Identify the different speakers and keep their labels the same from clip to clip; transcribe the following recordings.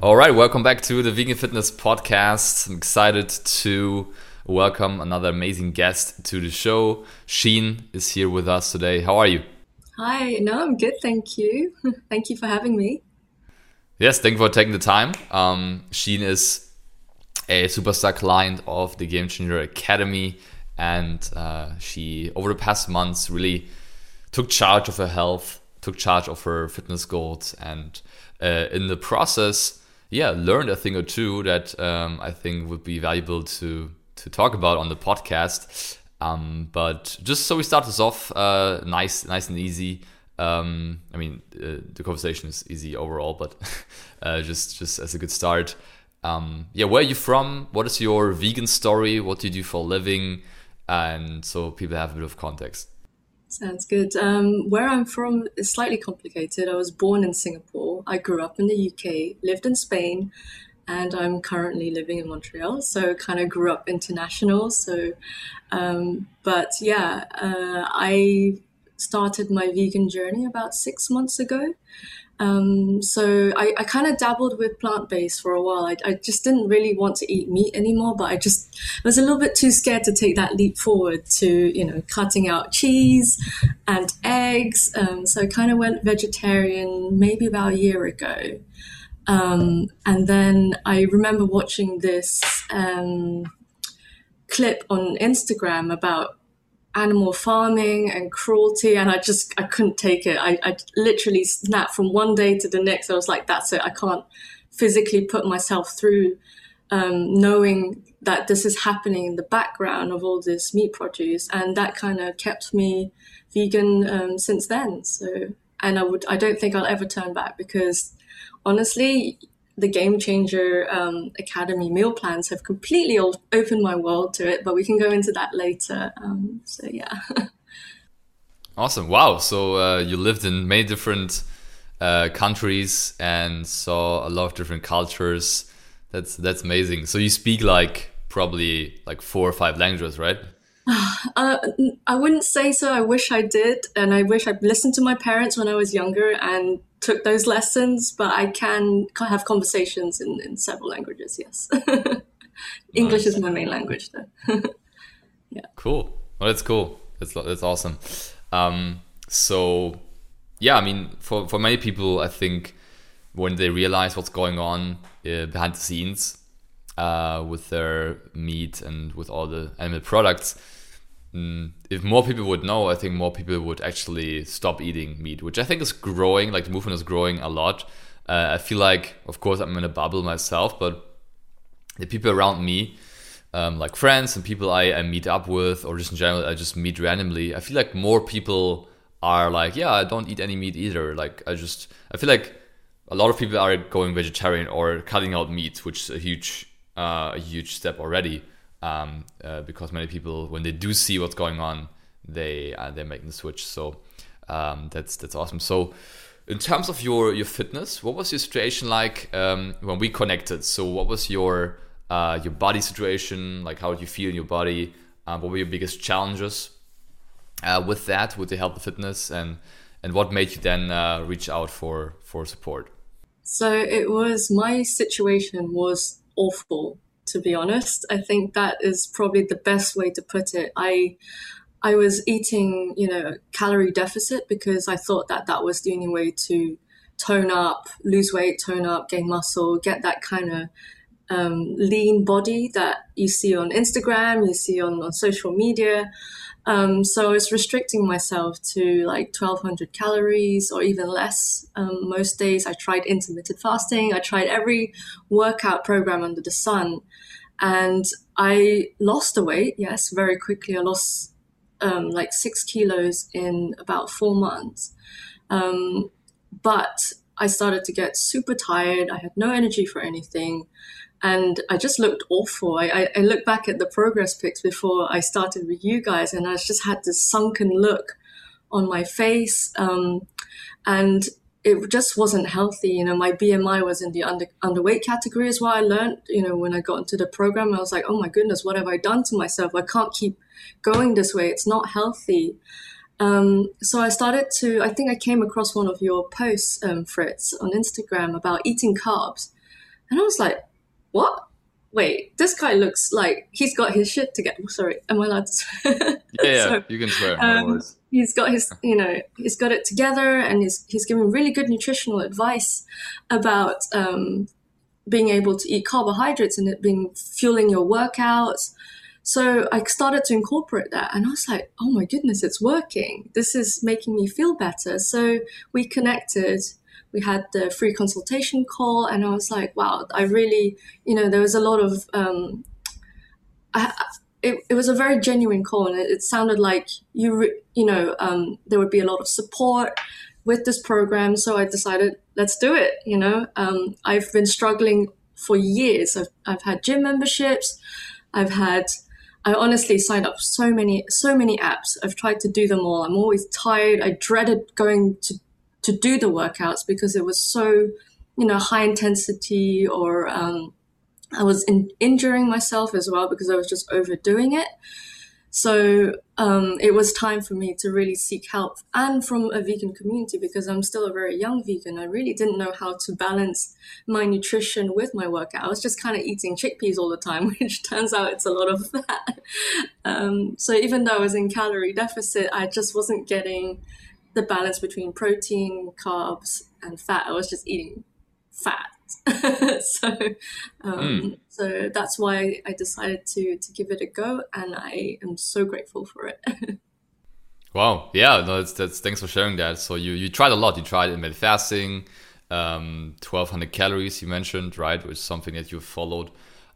Speaker 1: All right, welcome back to the Vegan Fitness Podcast. I'm excited to welcome another amazing guest to the show. Sheen is here with us today. How are you?
Speaker 2: Hi, no, I'm good, thank you. thank you for having me.
Speaker 1: Yes, thank you for taking the time. Um, Sheen is a superstar client of the Game Changer Academy, and uh, she, over the past months, really took charge of her health, took charge of her fitness goals, and uh, in the process, yeah, learned a thing or two that um, I think would be valuable to to talk about on the podcast. Um, but just so we start this off, uh, nice, nice and easy. Um, I mean, uh, the conversation is easy overall, but uh, just just as a good start. Um, yeah, where are you from? What is your vegan story? What do you do for a living? And so people have a bit of context.
Speaker 2: Sounds good. Um, where I'm from is slightly complicated. I was born in Singapore. I grew up in the UK, lived in Spain, and I'm currently living in Montreal. So kind of grew up international. So, um, but yeah, uh, I started my vegan journey about six months ago. Um, so I, I kind of dabbled with plant based for a while. I, I just didn't really want to eat meat anymore, but I just was a little bit too scared to take that leap forward to, you know, cutting out cheese and eggs. Um, so I kind of went vegetarian maybe about a year ago. Um, and then I remember watching this um, clip on Instagram about animal farming and cruelty and i just i couldn't take it. I, I literally snapped from one day to the next. I was like that's it. I can't physically put myself through um, knowing that this is happening in the background of all this meat produce. And that kind of kept me vegan um, since then. So and i would i don't think i'll ever turn back because honestly the Game Changer um, Academy meal plans have completely opened my world to it, but we can go into that later. Um, so, yeah.
Speaker 1: awesome. Wow. So, uh, you lived in many different uh, countries and saw a lot of different cultures. That's that's amazing. So you speak like probably like four or five languages, right?
Speaker 2: Uh, I wouldn't say so. I wish I did, and I wish I'd listened to my parents when I was younger and took those lessons. But I can have conversations in, in several languages. Yes, English nice. is my main language, though.
Speaker 1: yeah. Cool. Well, that's cool. That's that's awesome. Um, so, yeah, I mean, for for many people, I think when they realize what's going on uh, behind the scenes uh, with their meat and with all the animal products if more people would know, I think more people would actually stop eating meat, which I think is growing. Like the movement is growing a lot. Uh, I feel like, of course, I'm in a bubble myself, but the people around me, um, like friends and people I, I meet up with, or just in general, I just meet randomly. I feel like more people are like, yeah, I don't eat any meat either. Like I just, I feel like a lot of people are going vegetarian or cutting out meat, which is a huge, uh, a huge step already um, uh, because many people, when they do see what's going on, they uh, they're making the switch. So um, that's that's awesome. So in terms of your your fitness, what was your situation like um, when we connected? So what was your uh, your body situation? Like how did you feel in your body? Uh, what were your biggest challenges uh, with that, with the health and fitness, and and what made you then uh, reach out for for support?
Speaker 2: So it was my situation was awful to be honest. I think that is probably the best way to put it. I I was eating, you know, calorie deficit because I thought that that was the only way to tone up, lose weight, tone up, gain muscle, get that kind of um, lean body that you see on Instagram, you see on, on social media. Um, so I was restricting myself to like 1200 calories or even less. Um, most days I tried intermittent fasting. I tried every workout program under the sun. And I lost the weight, yes, very quickly. I lost um, like six kilos in about four months. Um, but I started to get super tired. I had no energy for anything. And I just looked awful. I, I, I look back at the progress pics before I started with you guys, and I just had this sunken look on my face. Um, and it just wasn't healthy. You know, my BMI was in the under, underweight category as well. I learned, you know, when I got into the program, I was like, oh my goodness, what have I done to myself? I can't keep going this way. It's not healthy. Um, so I started to, I think I came across one of your posts, um, Fritz, on Instagram about eating carbs. And I was like, what? Wait, this guy looks like he's got his shit together. Sorry, am I allowed to
Speaker 1: swear? Yeah, yeah, so, you can swear. Um,
Speaker 2: he's got his, you know, he's got it together and he's, he's giving really good nutritional advice about um, being able to eat carbohydrates and it being fueling your workouts so I started to incorporate that and I was like, oh my goodness, it's working. This is making me feel better. So we connected. We had the free consultation call and I was like, wow, I really, you know, there was a lot of, um, I, it, it was a very genuine call and it, it sounded like you, re, you know, um, there would be a lot of support with this program. So I decided, let's do it. You know, um, I've been struggling for years. I've, I've had gym memberships. I've had I honestly signed up so many, so many apps. I've tried to do them all. I'm always tired. I dreaded going to, to do the workouts because it was so, you know, high intensity or, um, I was in, injuring myself as well because I was just overdoing it. So um, it was time for me to really seek help and from a vegan community because I'm still a very young vegan. I really didn't know how to balance my nutrition with my workout. I was just kind of eating chickpeas all the time, which turns out it's a lot of fat. Um, so even though I was in calorie deficit, I just wasn't getting the balance between protein, carbs, and fat. I was just eating fat. so, um, mm. so that's why I decided to to give it a go, and I am so grateful for it.
Speaker 1: wow, yeah, no, that's, that's thanks for sharing that. So you you tried a lot. You tried intermittent fasting, um, twelve hundred calories. You mentioned right, which is something that you followed,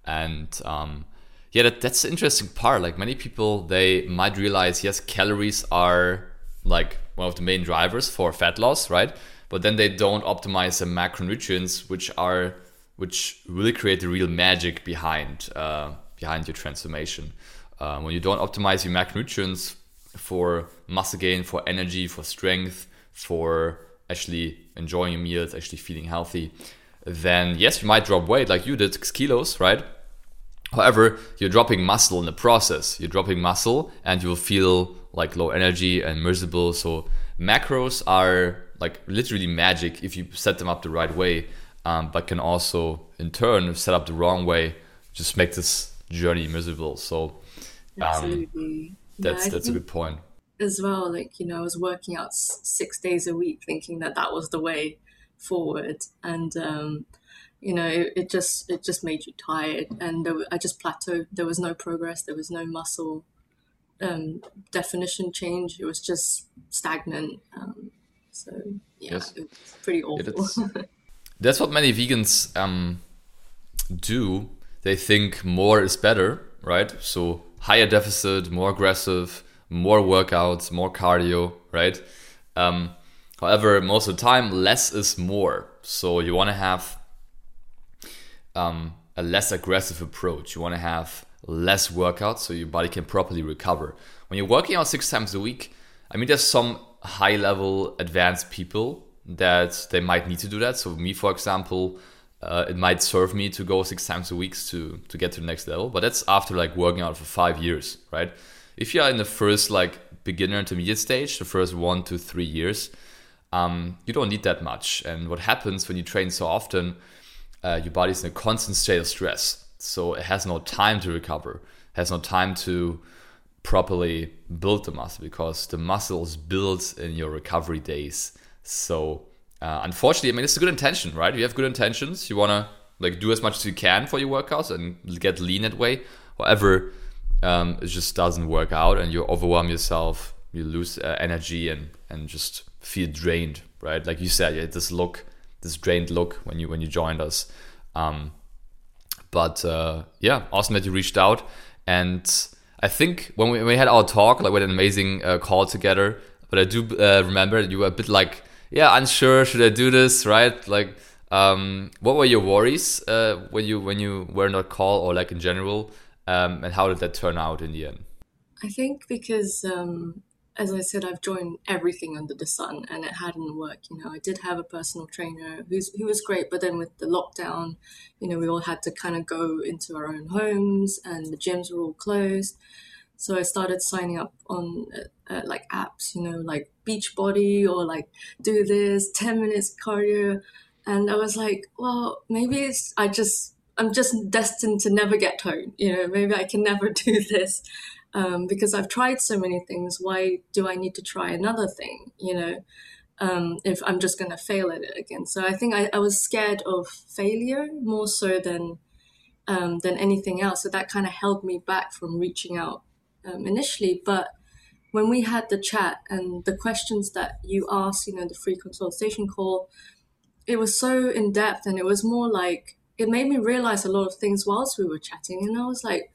Speaker 1: and um, yeah, that, that's the interesting part. Like many people, they might realize yes, calories are like one of the main drivers for fat loss, right? but then they don't optimize the macronutrients, which are which really create the real magic behind uh, behind your transformation. Um, when you don't optimize your macronutrients for muscle gain, for energy, for strength, for actually enjoying your meals, actually feeling healthy, then yes, you might drop weight like you did, six kilos, right? However, you're dropping muscle in the process. You're dropping muscle and you'll feel like low energy and miserable. So macros are like literally magic if you set them up the right way, um, but can also in turn set up the wrong way, just make this journey miserable. So um, absolutely, that's yeah, that's a good point
Speaker 2: as well. Like you know, I was working out six days a week, thinking that that was the way forward, and um, you know, it, it, just it just made you tired, and there, I just plateaued. There was no progress. There was no muscle um, definition change. It was just stagnant. Um, so yeah, yes. it's pretty awful.
Speaker 1: that's what many vegans um, do. They think more is better, right? So higher deficit, more aggressive, more workouts, more cardio, right? Um, however, most of the time, less is more. So you want to have um, a less aggressive approach. You want to have less workouts so your body can properly recover. When you're working out six times a week, I mean, there's some high level advanced people that they might need to do that. So me, for example, uh, it might serve me to go six times a week to to get to the next level. But that's after like working out for five years, right? If you are in the first like beginner intermediate stage, the first one to three years, um, you don't need that much. And what happens when you train so often, uh, your body's in a constant state of stress, so it has no time to recover, has no time to properly build the muscle because the muscle is built in your recovery days. So uh, unfortunately, I mean it's a good intention, right? You have good intentions. You wanna like do as much as you can for your workouts and get lean that way. However, um, it just doesn't work out, and you overwhelm yourself. You lose uh, energy and and just feel drained, right? Like you said, you had this look, this drained look when you when you joined us. Um, but uh, yeah, awesome that you reached out and I think when we, when we had our talk, like we had an amazing uh, call together. But I do uh, remember you were a bit like yeah, unsure, should I do this, right? Like, um, what were your worries uh, when you when you were not call or like in general, um, and how did that turn out in the end?
Speaker 2: I think because um, as I said, I've joined everything under the sun, and it hadn't worked. You know, I did have a personal trainer who's who was great, but then with the lockdown, you know, we all had to kind of go into our own homes, and the gyms were all closed. So I started signing up on uh, uh, like apps, you know, like Beachbody or like do this ten minutes cardio, and I was like, well, maybe it's I just I'm just destined to never get home. You know, maybe I can never do this um, because I've tried so many things. Why do I need to try another thing? You know, um, if I'm just going to fail at it again. So I think I, I was scared of failure more so than um, than anything else. So that kind of held me back from reaching out um, initially. But when we had the chat and the questions that you asked, you know, the free consultation call, it was so in depth and it was more like it made me realize a lot of things whilst we were chatting. And I was like,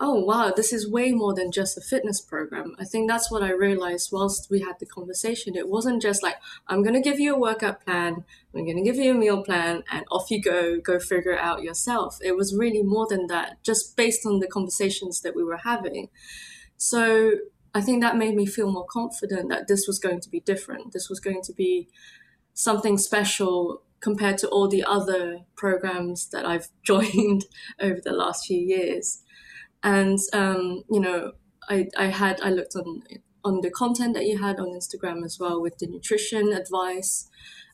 Speaker 2: oh wow this is way more than just a fitness program. I think that's what i realized whilst we had the conversation. It wasn't just like i'm going to give you a workout plan i'm going to give you a meal plan and off you go go figure it out yourself. It was really more than that just based on the conversations that we were having. So i think that made me feel more confident that this was going to be different. This was going to be something special compared to all the other programs that I've joined over the last few years and um, you know I, I had I looked on on the content that you had on Instagram as well with the nutrition advice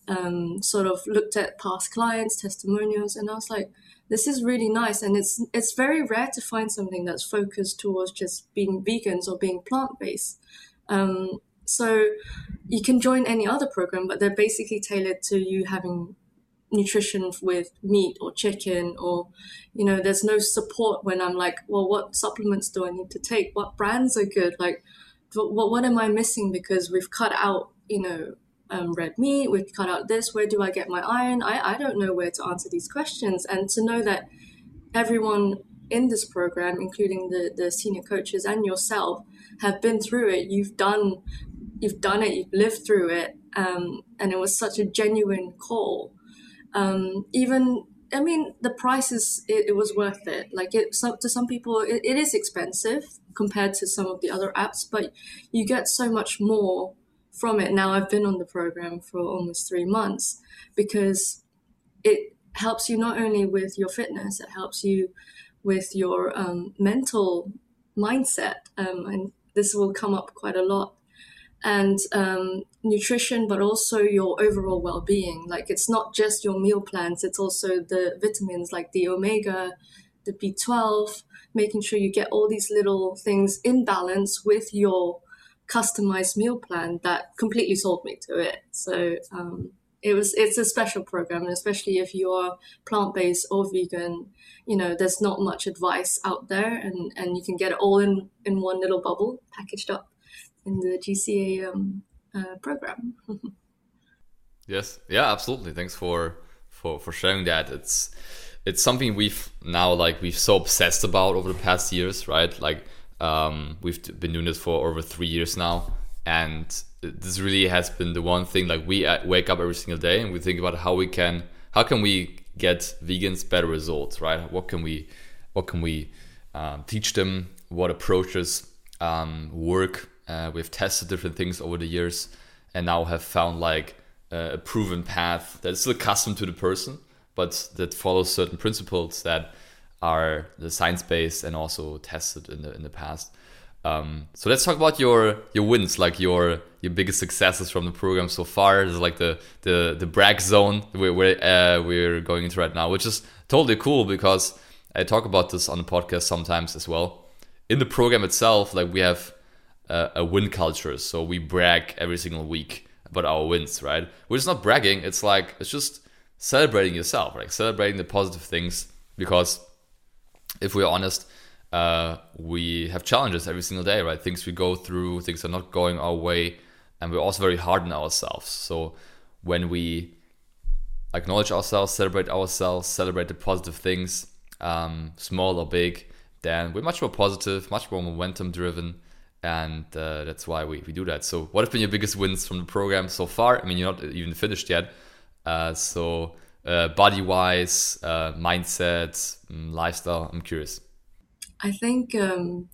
Speaker 2: um, sort of looked at past clients testimonials and I was like this is really nice. And it's it's very rare to find something that's focused towards just being vegans or being plant-based. Um, so you can join any other program but they're basically tailored to you having nutrition with meat or chicken or you know there's no support when i'm like well what supplements do i need to take? What brands are good? Like what, what am i missing? Because we've cut out you know um, red meat we've cut out this where do i get my iron? I, I don't know where to answer these questions. And to know that everyone in this program including the, the senior coaches and yourself have been through it you've done you've done it you've lived through it um, and it was such a genuine call um, even I mean, the price is it, it was worth it. Like it, some, to some people, it, it is expensive compared to some of the other apps, but you get so much more from it. Now I've been on the program for almost three months because it helps you not only with your fitness, it helps you with your um, mental mindset, um, and this will come up quite a lot and um, nutrition, but also your overall well being. Like it's not just your meal plans, it's also the vitamins like the omega, the B12, making sure you get all these little things in balance with your customized meal plan that completely sold me to it. So, um, it was it's a special program especially if you're plant-based or vegan you know there's not much advice out there and and you can get it all in in one little bubble packaged up in the GCA um, uh, program.
Speaker 1: yes, yeah, absolutely. Thanks for for for sharing that. It's it's something we've now like we've so obsessed about over the past years, right? Like um, we've been doing this for over three years now, and this really has been the one thing. Like we uh, wake up every single day and we think about how we can how can we get vegans better results, right? What can we what can we um, teach them? What approaches um, work uh, we've tested different things over the years and now have found like a proven path that's still custom to the person, but that follows certain principles that are science based and also tested in the in the past. Um, so let's talk about your your wins, like your your biggest successes from the program so far. Is like the the the brag zone we're, uh, we're going into right now, which is totally cool because I talk about this on the podcast sometimes as well. In the program itself, like we have a, a win culture. So we brag every single week about our wins, right? Which is not bragging. It's like it's just celebrating yourself, like celebrating the positive things. Because if we're honest, uh, we have challenges every single day, right? Things we go through, things are not going our way, and we're also very hard on ourselves. So when we acknowledge ourselves, celebrate ourselves, celebrate the positive things, um, small or big, then we're much more positive, much more momentum driven, and uh, that's why we, we do that. So, what have been your biggest wins from the program so far? I mean, you're not even finished yet. Uh, so, uh, body wise, uh, mindset, mm, lifestyle, I'm curious.
Speaker 2: I think um,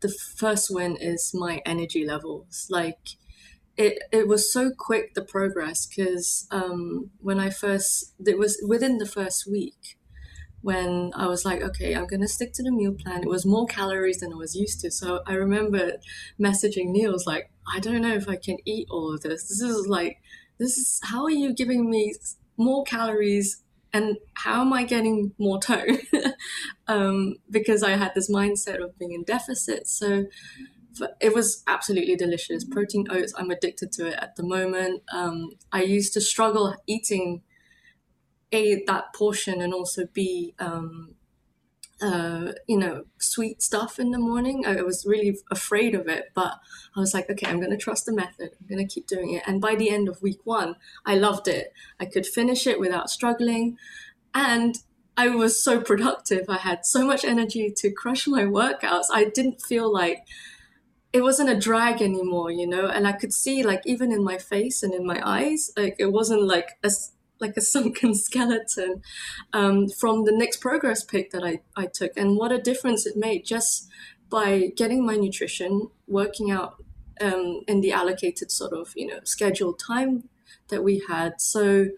Speaker 2: the first win is my energy levels. Like, it, it was so quick the progress because um, when I first, it was within the first week when I was like, okay, I'm gonna stick to the meal plan. It was more calories than I was used to. So I remember messaging Niels like, I don't know if I can eat all of this. This is like, this is how are you giving me more calories and how am I getting more tone? um, because I had this mindset of being in deficit. So it was absolutely delicious. Protein oats, I'm addicted to it at the moment. Um, I used to struggle eating a that portion and also b um, uh, you know sweet stuff in the morning. I was really afraid of it but i was like okay i'm going to trust the method. I'm going to keep doing it. And by the end of week one i loved it. I could finish it without struggling. And i was so productive. I had so much energy to crush my workouts. I didn't feel like it wasn't a drag anymore you know? And i could see like even in my face and in my eyes like it wasn't like a like a sunken skeleton um, from the next progress pic that I, I took. And what a difference it made just by getting my nutrition working out um, in the allocated sort of you know scheduled time that we had. So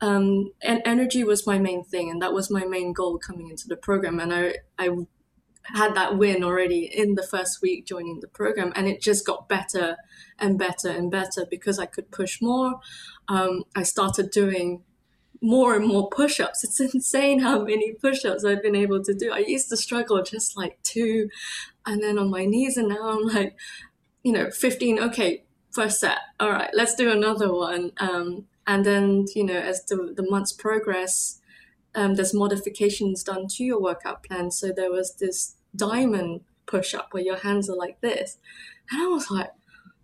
Speaker 2: um, and energy was my main thing and that was my main goal coming into the program. And I, I had that win already in the first week joining the program and it just got better and better and better because I could push more. Um, I started doing more and more push-ups. It's insane how many push-ups I've been able to do. I used to struggle just like two and then on my knees and now I'm like, you know, 15, okay, first set. All right, let's do another one. Um, and then, you know, as the, the months progress, um, there's modifications done to your workout plan. So there was this diamond push up where your hands are like this. And I was like,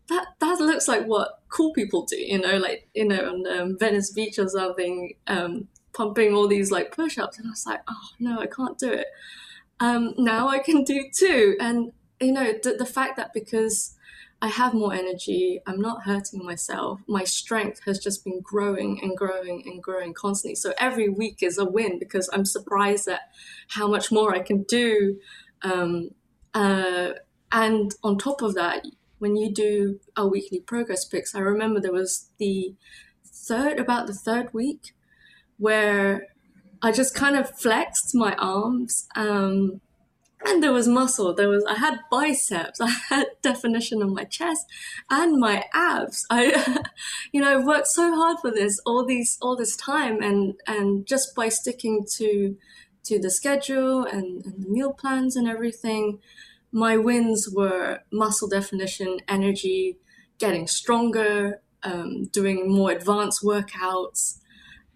Speaker 2: that that looks like what cool people do, you know, like you know on um, Venice Beach or something, um, pumping all these like push-ups, and I was like, oh no, I can't do it. Um, now I can do two, and you know the the fact that because I have more energy, I'm not hurting myself. My strength has just been growing and growing and growing constantly. So every week is a win because I'm surprised at how much more I can do. Um, uh, and on top of that, when you do our weekly progress pics, I remember there was the third, about the third week, where I just kind of flexed my arms. Um, and there was muscle. There was I had biceps. I had definition on my chest and my abs. I, you know, I worked so hard for this all these all this time, and and just by sticking to to the schedule and, and the meal plans and everything, my wins were muscle definition, energy, getting stronger, um, doing more advanced workouts,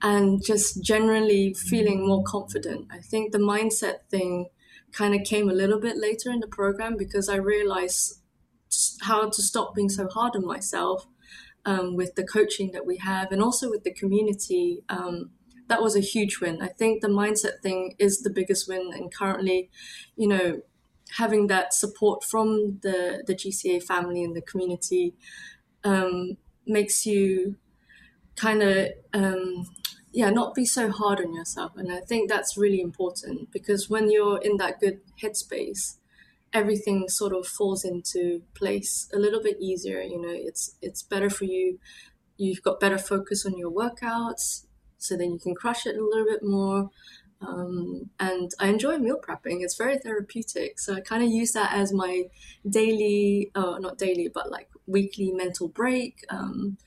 Speaker 2: and just generally feeling more confident. I think the mindset thing kind of came a little bit later in the program because I realized how to stop being so hard on myself um, with the coaching that we have and also with the community. Um, that was a huge win. I think the mindset thing is the biggest win, and currently, you know, having that support from the the GCA family and the community um, makes you kind of um, yeah not be so hard on yourself. And i think that's really important because when you're in that good headspace everything sort of falls into place a little bit easier you know. It's it's better for you. You've got better focus on your workouts so then you can crush it a little bit more um, and I enjoy meal prepping. It's very therapeutic. So I kind of use that as my daily, oh, not daily, but like weekly mental break. Um,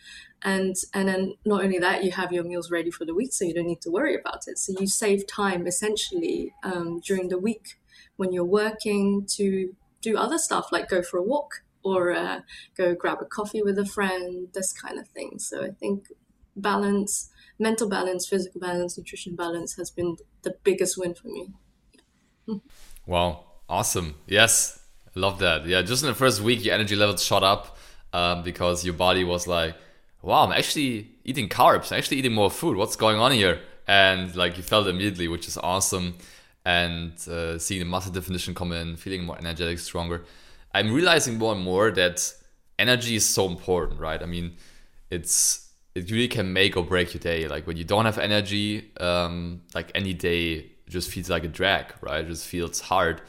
Speaker 2: and and then not only that, you have your meals ready for the week, so you don't need to worry about it. So you save time essentially um, during the week when you're working to do other stuff like go for a walk or uh, go grab a coffee with a friend, this kind of thing. So I think balance mental balance, physical balance, nutrition balance has been the biggest win for me.
Speaker 1: wow, awesome. Yes, love that. Yeah, just in the first week, your energy levels shot up um, because your body was like, wow, I'm actually eating carbs, I'm actually eating more food. What's going on here? And like you felt immediately, which is awesome. And uh, seeing the muscle definition come in, feeling more energetic, stronger. I'm realizing more and more that energy is so important, right? I mean, it's it really can make or break your day. Like when you don't have energy, um, like any day just feels like a drag, right? It just feels hard.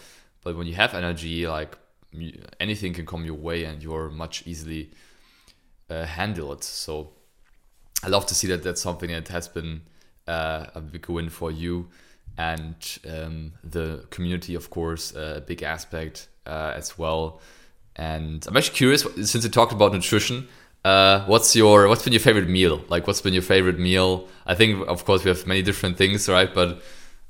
Speaker 1: But when you have energy, like anything can come your way, and you're much easily uh, handle it. So I love to see that that's something that has been uh, a big win for you and um, the community, of course, uh, a big aspect uh, as well. And I'm actually curious, since you talked about nutrition, uh, what's your what's been your favorite meal? Like, what's been your favorite meal? I think, of course, we have many different things, right? But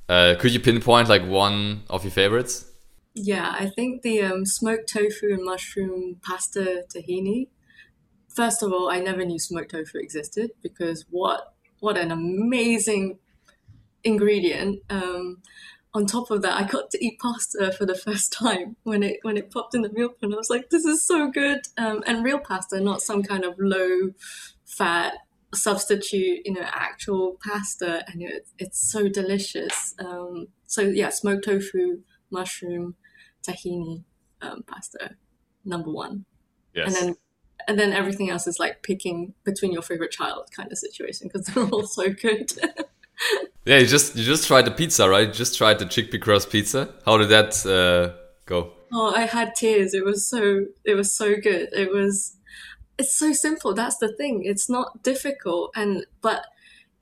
Speaker 1: uh, could you pinpoint like one of your favorites?
Speaker 2: Yeah, I think the um, smoked tofu and mushroom pasta tahini. First of all, I never knew smoked tofu existed because what what an amazing ingredient. Um, on top of that, I got to eat pasta for the first time when it when it popped in the meal plan. I was like, "This is so good!" Um, and real pasta, not some kind of low fat substitute. You know, actual pasta, and it, it's so delicious. Um, so yeah, smoked tofu, mushroom, tahini um, pasta, number one. Yes. And then and then everything else is like picking between your favorite child kind of situation because they're all so good.
Speaker 1: yeah, you just you just tried the pizza, right? You just tried the chickpea crust pizza. How did that uh, go?
Speaker 2: Oh, I had tears. It was so it was so good. It was it's so simple. That's the thing. It's not difficult, and but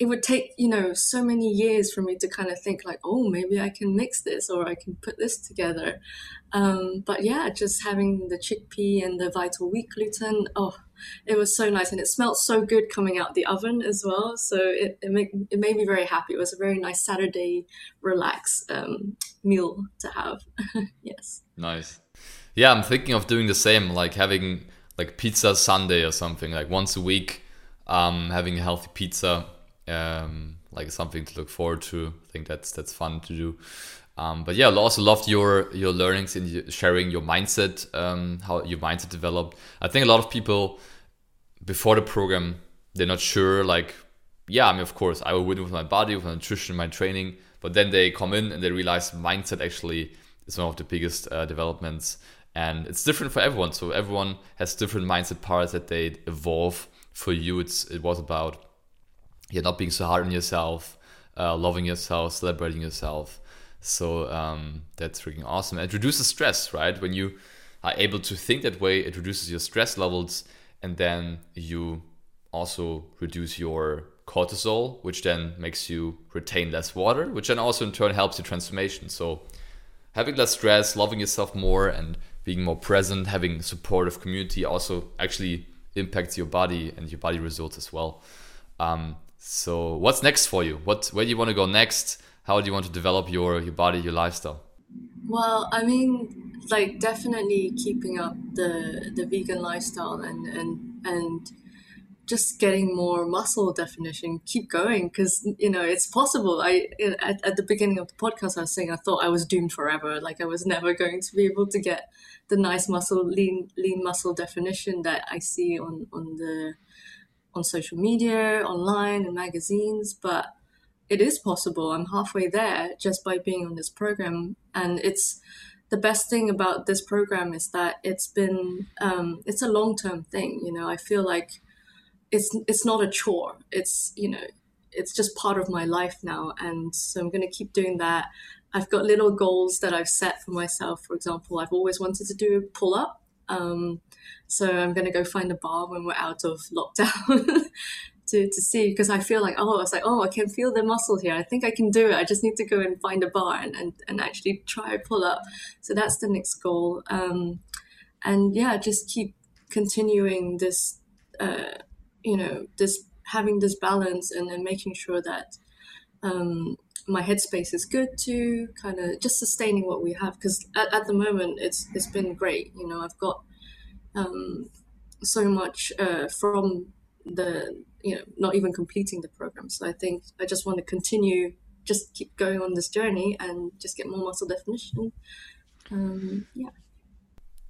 Speaker 2: it would take you know so many years for me to kind of think like oh maybe i can mix this or i can put this together. Um, but yeah just having the chickpea and the vital wheat gluten oh it was so nice and it smelled so good coming out the oven as well so it, it, made, it made me very happy. It was a very nice saturday relax um, meal to have. Yes.
Speaker 1: Nice. Yeah i'm thinking of doing the same like having like pizza sunday or something like once a week um, having a healthy pizza um, like something to look forward to. I think that's that's fun to do. Um, but yeah, I also loved your your learnings in sharing your mindset, um, how your mindset developed. I think a lot of people before the program they're not sure. Like, yeah, I mean, of course, I will win with my body, with my nutrition, my training. But then they come in and they realize mindset actually is one of the biggest uh, developments, and it's different for everyone. So everyone has different mindset parts that they evolve. For you, it's it was about yeah, not being so hard on yourself, uh, loving yourself, celebrating yourself. So um, that's freaking awesome. It reduces stress, right? When you are able to think that way, it reduces your stress levels, and then you also reduce your cortisol, which then makes you retain less water, which then also in turn helps your transformation. So having less stress, loving yourself more, and being more present, having supportive community also actually impacts your body and your body results as well. Um, so, what's next for you? What where do you want to go next? How do you want to develop your your body, your lifestyle?
Speaker 2: Well, I mean, like definitely keeping up the the vegan lifestyle and and and just getting more muscle definition. Keep going because you know it's possible. I at, at the beginning of the podcast, I was saying I thought I was doomed forever. Like I was never going to be able to get the nice muscle, lean lean muscle definition that I see on on the on social media, online, and magazines, but it is possible. I'm halfway there just by being on this program, and it's the best thing about this program is that it's been um, it's a long term thing. You know, I feel like it's it's not a chore. It's you know it's just part of my life now, and so I'm going to keep doing that. I've got little goals that I've set for myself. For example, I've always wanted to do a pull up. Um, so I'm going to go find a bar when we're out of lockdown to, to see because I feel like, oh, I was like, oh, I can feel the muscle here. I think I can do it. I just need to go and find a bar and, and, and actually try pull up. So that's the next goal. Um, and yeah, just keep continuing this, uh, you know, this having this balance and then making sure that um, my headspace is good too, kind of just sustaining what we have because at, at the moment it's it's been great. You know, I've got um, so much uh, from the you know not even completing the program. So I think I just want to continue, just keep going on this journey and just get more muscle definition. Um, yeah.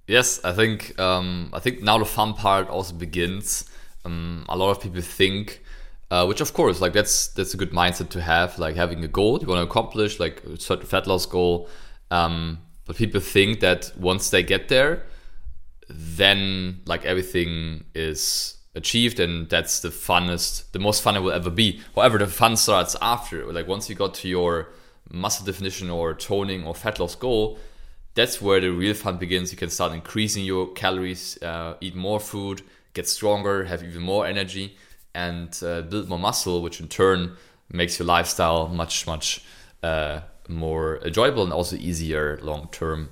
Speaker 1: Yes, I think um, I think now the fun part also begins. Um, a lot of people think, uh, which of course, like that's that's a good mindset to have, like having a goal you want to accomplish, like a certain fat loss goal. Um, but people think that once they get there, then like everything is achieved and that's the funnest the most fun it will ever be. However the fun starts after. Like once you got to your muscle definition or toning or fat loss goal that's where the real fun begins. You can start increasing your calories uh, eat more food get stronger have even more energy and uh, build more muscle which in turn makes your lifestyle much much uh, more enjoyable and also easier long term.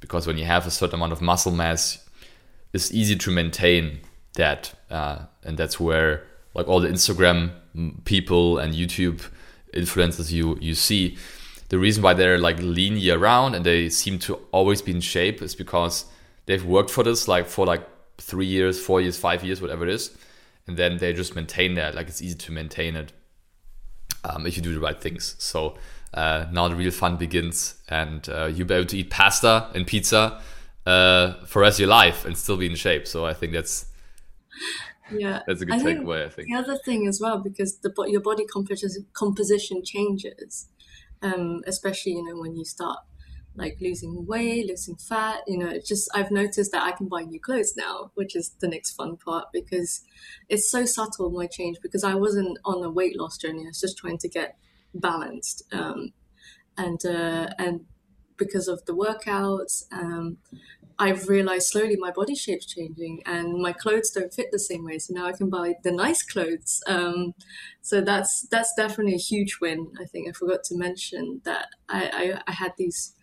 Speaker 1: Because when you have a certain amount of muscle mass it's easy to maintain that uh, and that's where like all the instagram people and youtube influencers you you see. The reason why they're like lean year round and they seem to always be in shape is because they've worked for this like for like three years four years five years whatever it is and then they just maintain that like it's easy to maintain it um, if you do the right things. So uh, now the real fun begins and uh, you'll be able to eat pasta and pizza uh, for rest of your life and still be in shape. So i think that's
Speaker 2: yeah.
Speaker 1: that's a good I takeaway i think.
Speaker 2: the other thing as well because the your body composition composition changes um, especially you know when you start like losing weight, losing fat. You know, it's just I've noticed that I can buy new clothes now, which is the next fun part because it's so subtle my change because I wasn't on a weight loss journey. I was just trying to get balanced, um, and uh, and because of the workouts, um, I've realized slowly my body shape's changing and my clothes don't fit the same way. So now I can buy the nice clothes. Um, so that's that's definitely a huge win. I think I forgot to mention that I, I, I had these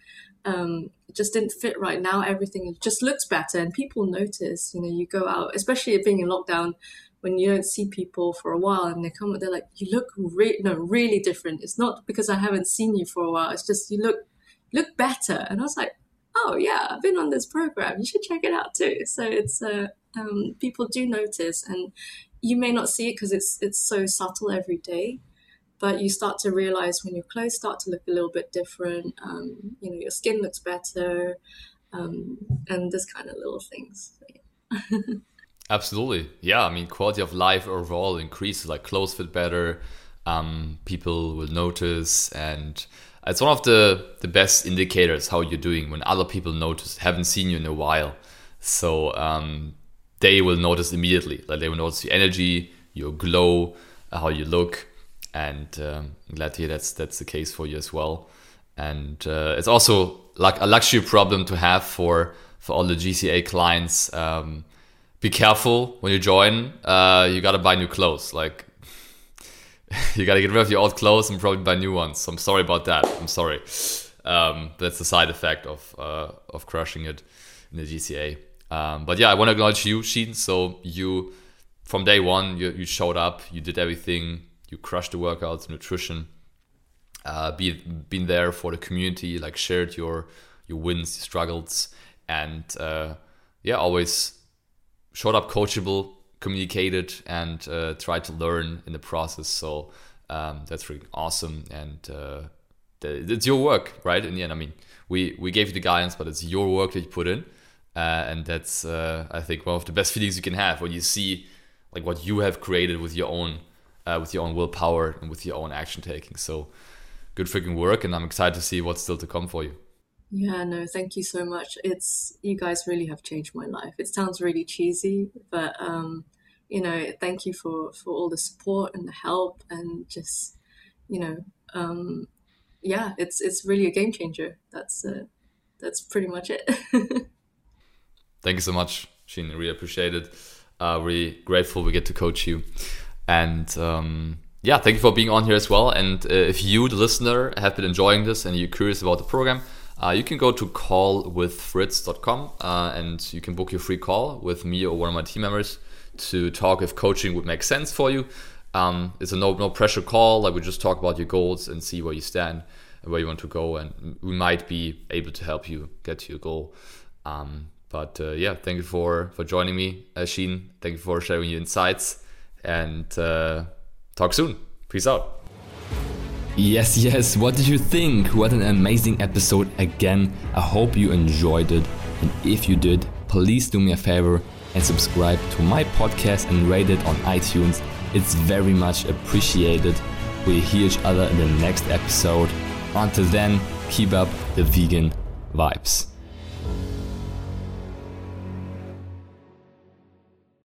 Speaker 2: um, it just didn't fit right now. Everything just looks better, and people notice. You know, you go out, especially being in lockdown, when you don't see people for a while, and they come, they're like, "You look re- no really different." It's not because I haven't seen you for a while. It's just you look look better, and I was like, "Oh yeah, I've been on this program. You should check it out too." So it's uh, um, people do notice, and you may not see it because it's it's so subtle every day but you start to realize when your clothes start to look a little bit different um, you know your skin looks better um, and this kind of little things.
Speaker 1: Absolutely. Yeah i mean quality of life overall increases like clothes fit better um, people will notice and it's one of the the best indicators how you're doing when other people notice. Haven't seen you in a while. So um, they will notice immediately. Like they will notice your energy your glow how you look and um, glad to hear that's that's the case for you as well. And uh, it's also like a luxury problem to have for for all the GCA clients. Um, be careful when you join. Uh, you gotta buy new clothes. Like you gotta get rid of your old clothes and probably buy new ones. So I'm sorry about that. I'm sorry. Um, that's the side effect of uh, of crushing it in the GCA. Um, but yeah, I want to acknowledge you, Sheen. So you, from day one, you, you showed up. You did everything you crushed the workouts, nutrition, uh, be been there for the community, like shared your your wins, your struggles, and uh, yeah, always showed up coachable, communicated, and uh, tried to learn in the process. So um, that's really awesome, and uh, it's your work, right? In the end, I mean, we we gave you the guidance, but it's your work that you put in, uh, and that's uh, I think one of the best feelings you can have when you see like what you have created with your own uh, with your own willpower and with your own action taking. So good freaking work, and I'm excited to see what's still to come for you.
Speaker 2: Yeah, no, thank you so much. It's you guys really have changed my life. It sounds really cheesy, but um, you know, thank you for for all the support and the help, and just you know, um, yeah, it's it's really a game changer. That's uh, that's pretty much it.
Speaker 1: thank you so much, Sheen. Really appreciate it. Uh, really grateful we get to coach you. And um, yeah, thank you for being on here as well. And uh, if you, the listener, have been enjoying this and you're curious about the program, uh, you can go to callwithfritz.com uh, and you can book your free call with me or one of my team members to talk if coaching would make sense for you. Um, it's a no no pressure call. Like we just talk about your goals and see where you stand and where you want to go, and we might be able to help you get to your goal. Um, but uh, yeah, thank you for for joining me, Sheen. Thank you for sharing your insights and uh, talk soon. Peace out.
Speaker 3: Yes, yes, what did you think? What an amazing episode again. I hope you enjoyed it. And if you did, please do me a favor and subscribe to my podcast and rate it on iTunes. It's very much appreciated. We'll hear each other in the next episode. Until then, keep up the vegan vibes.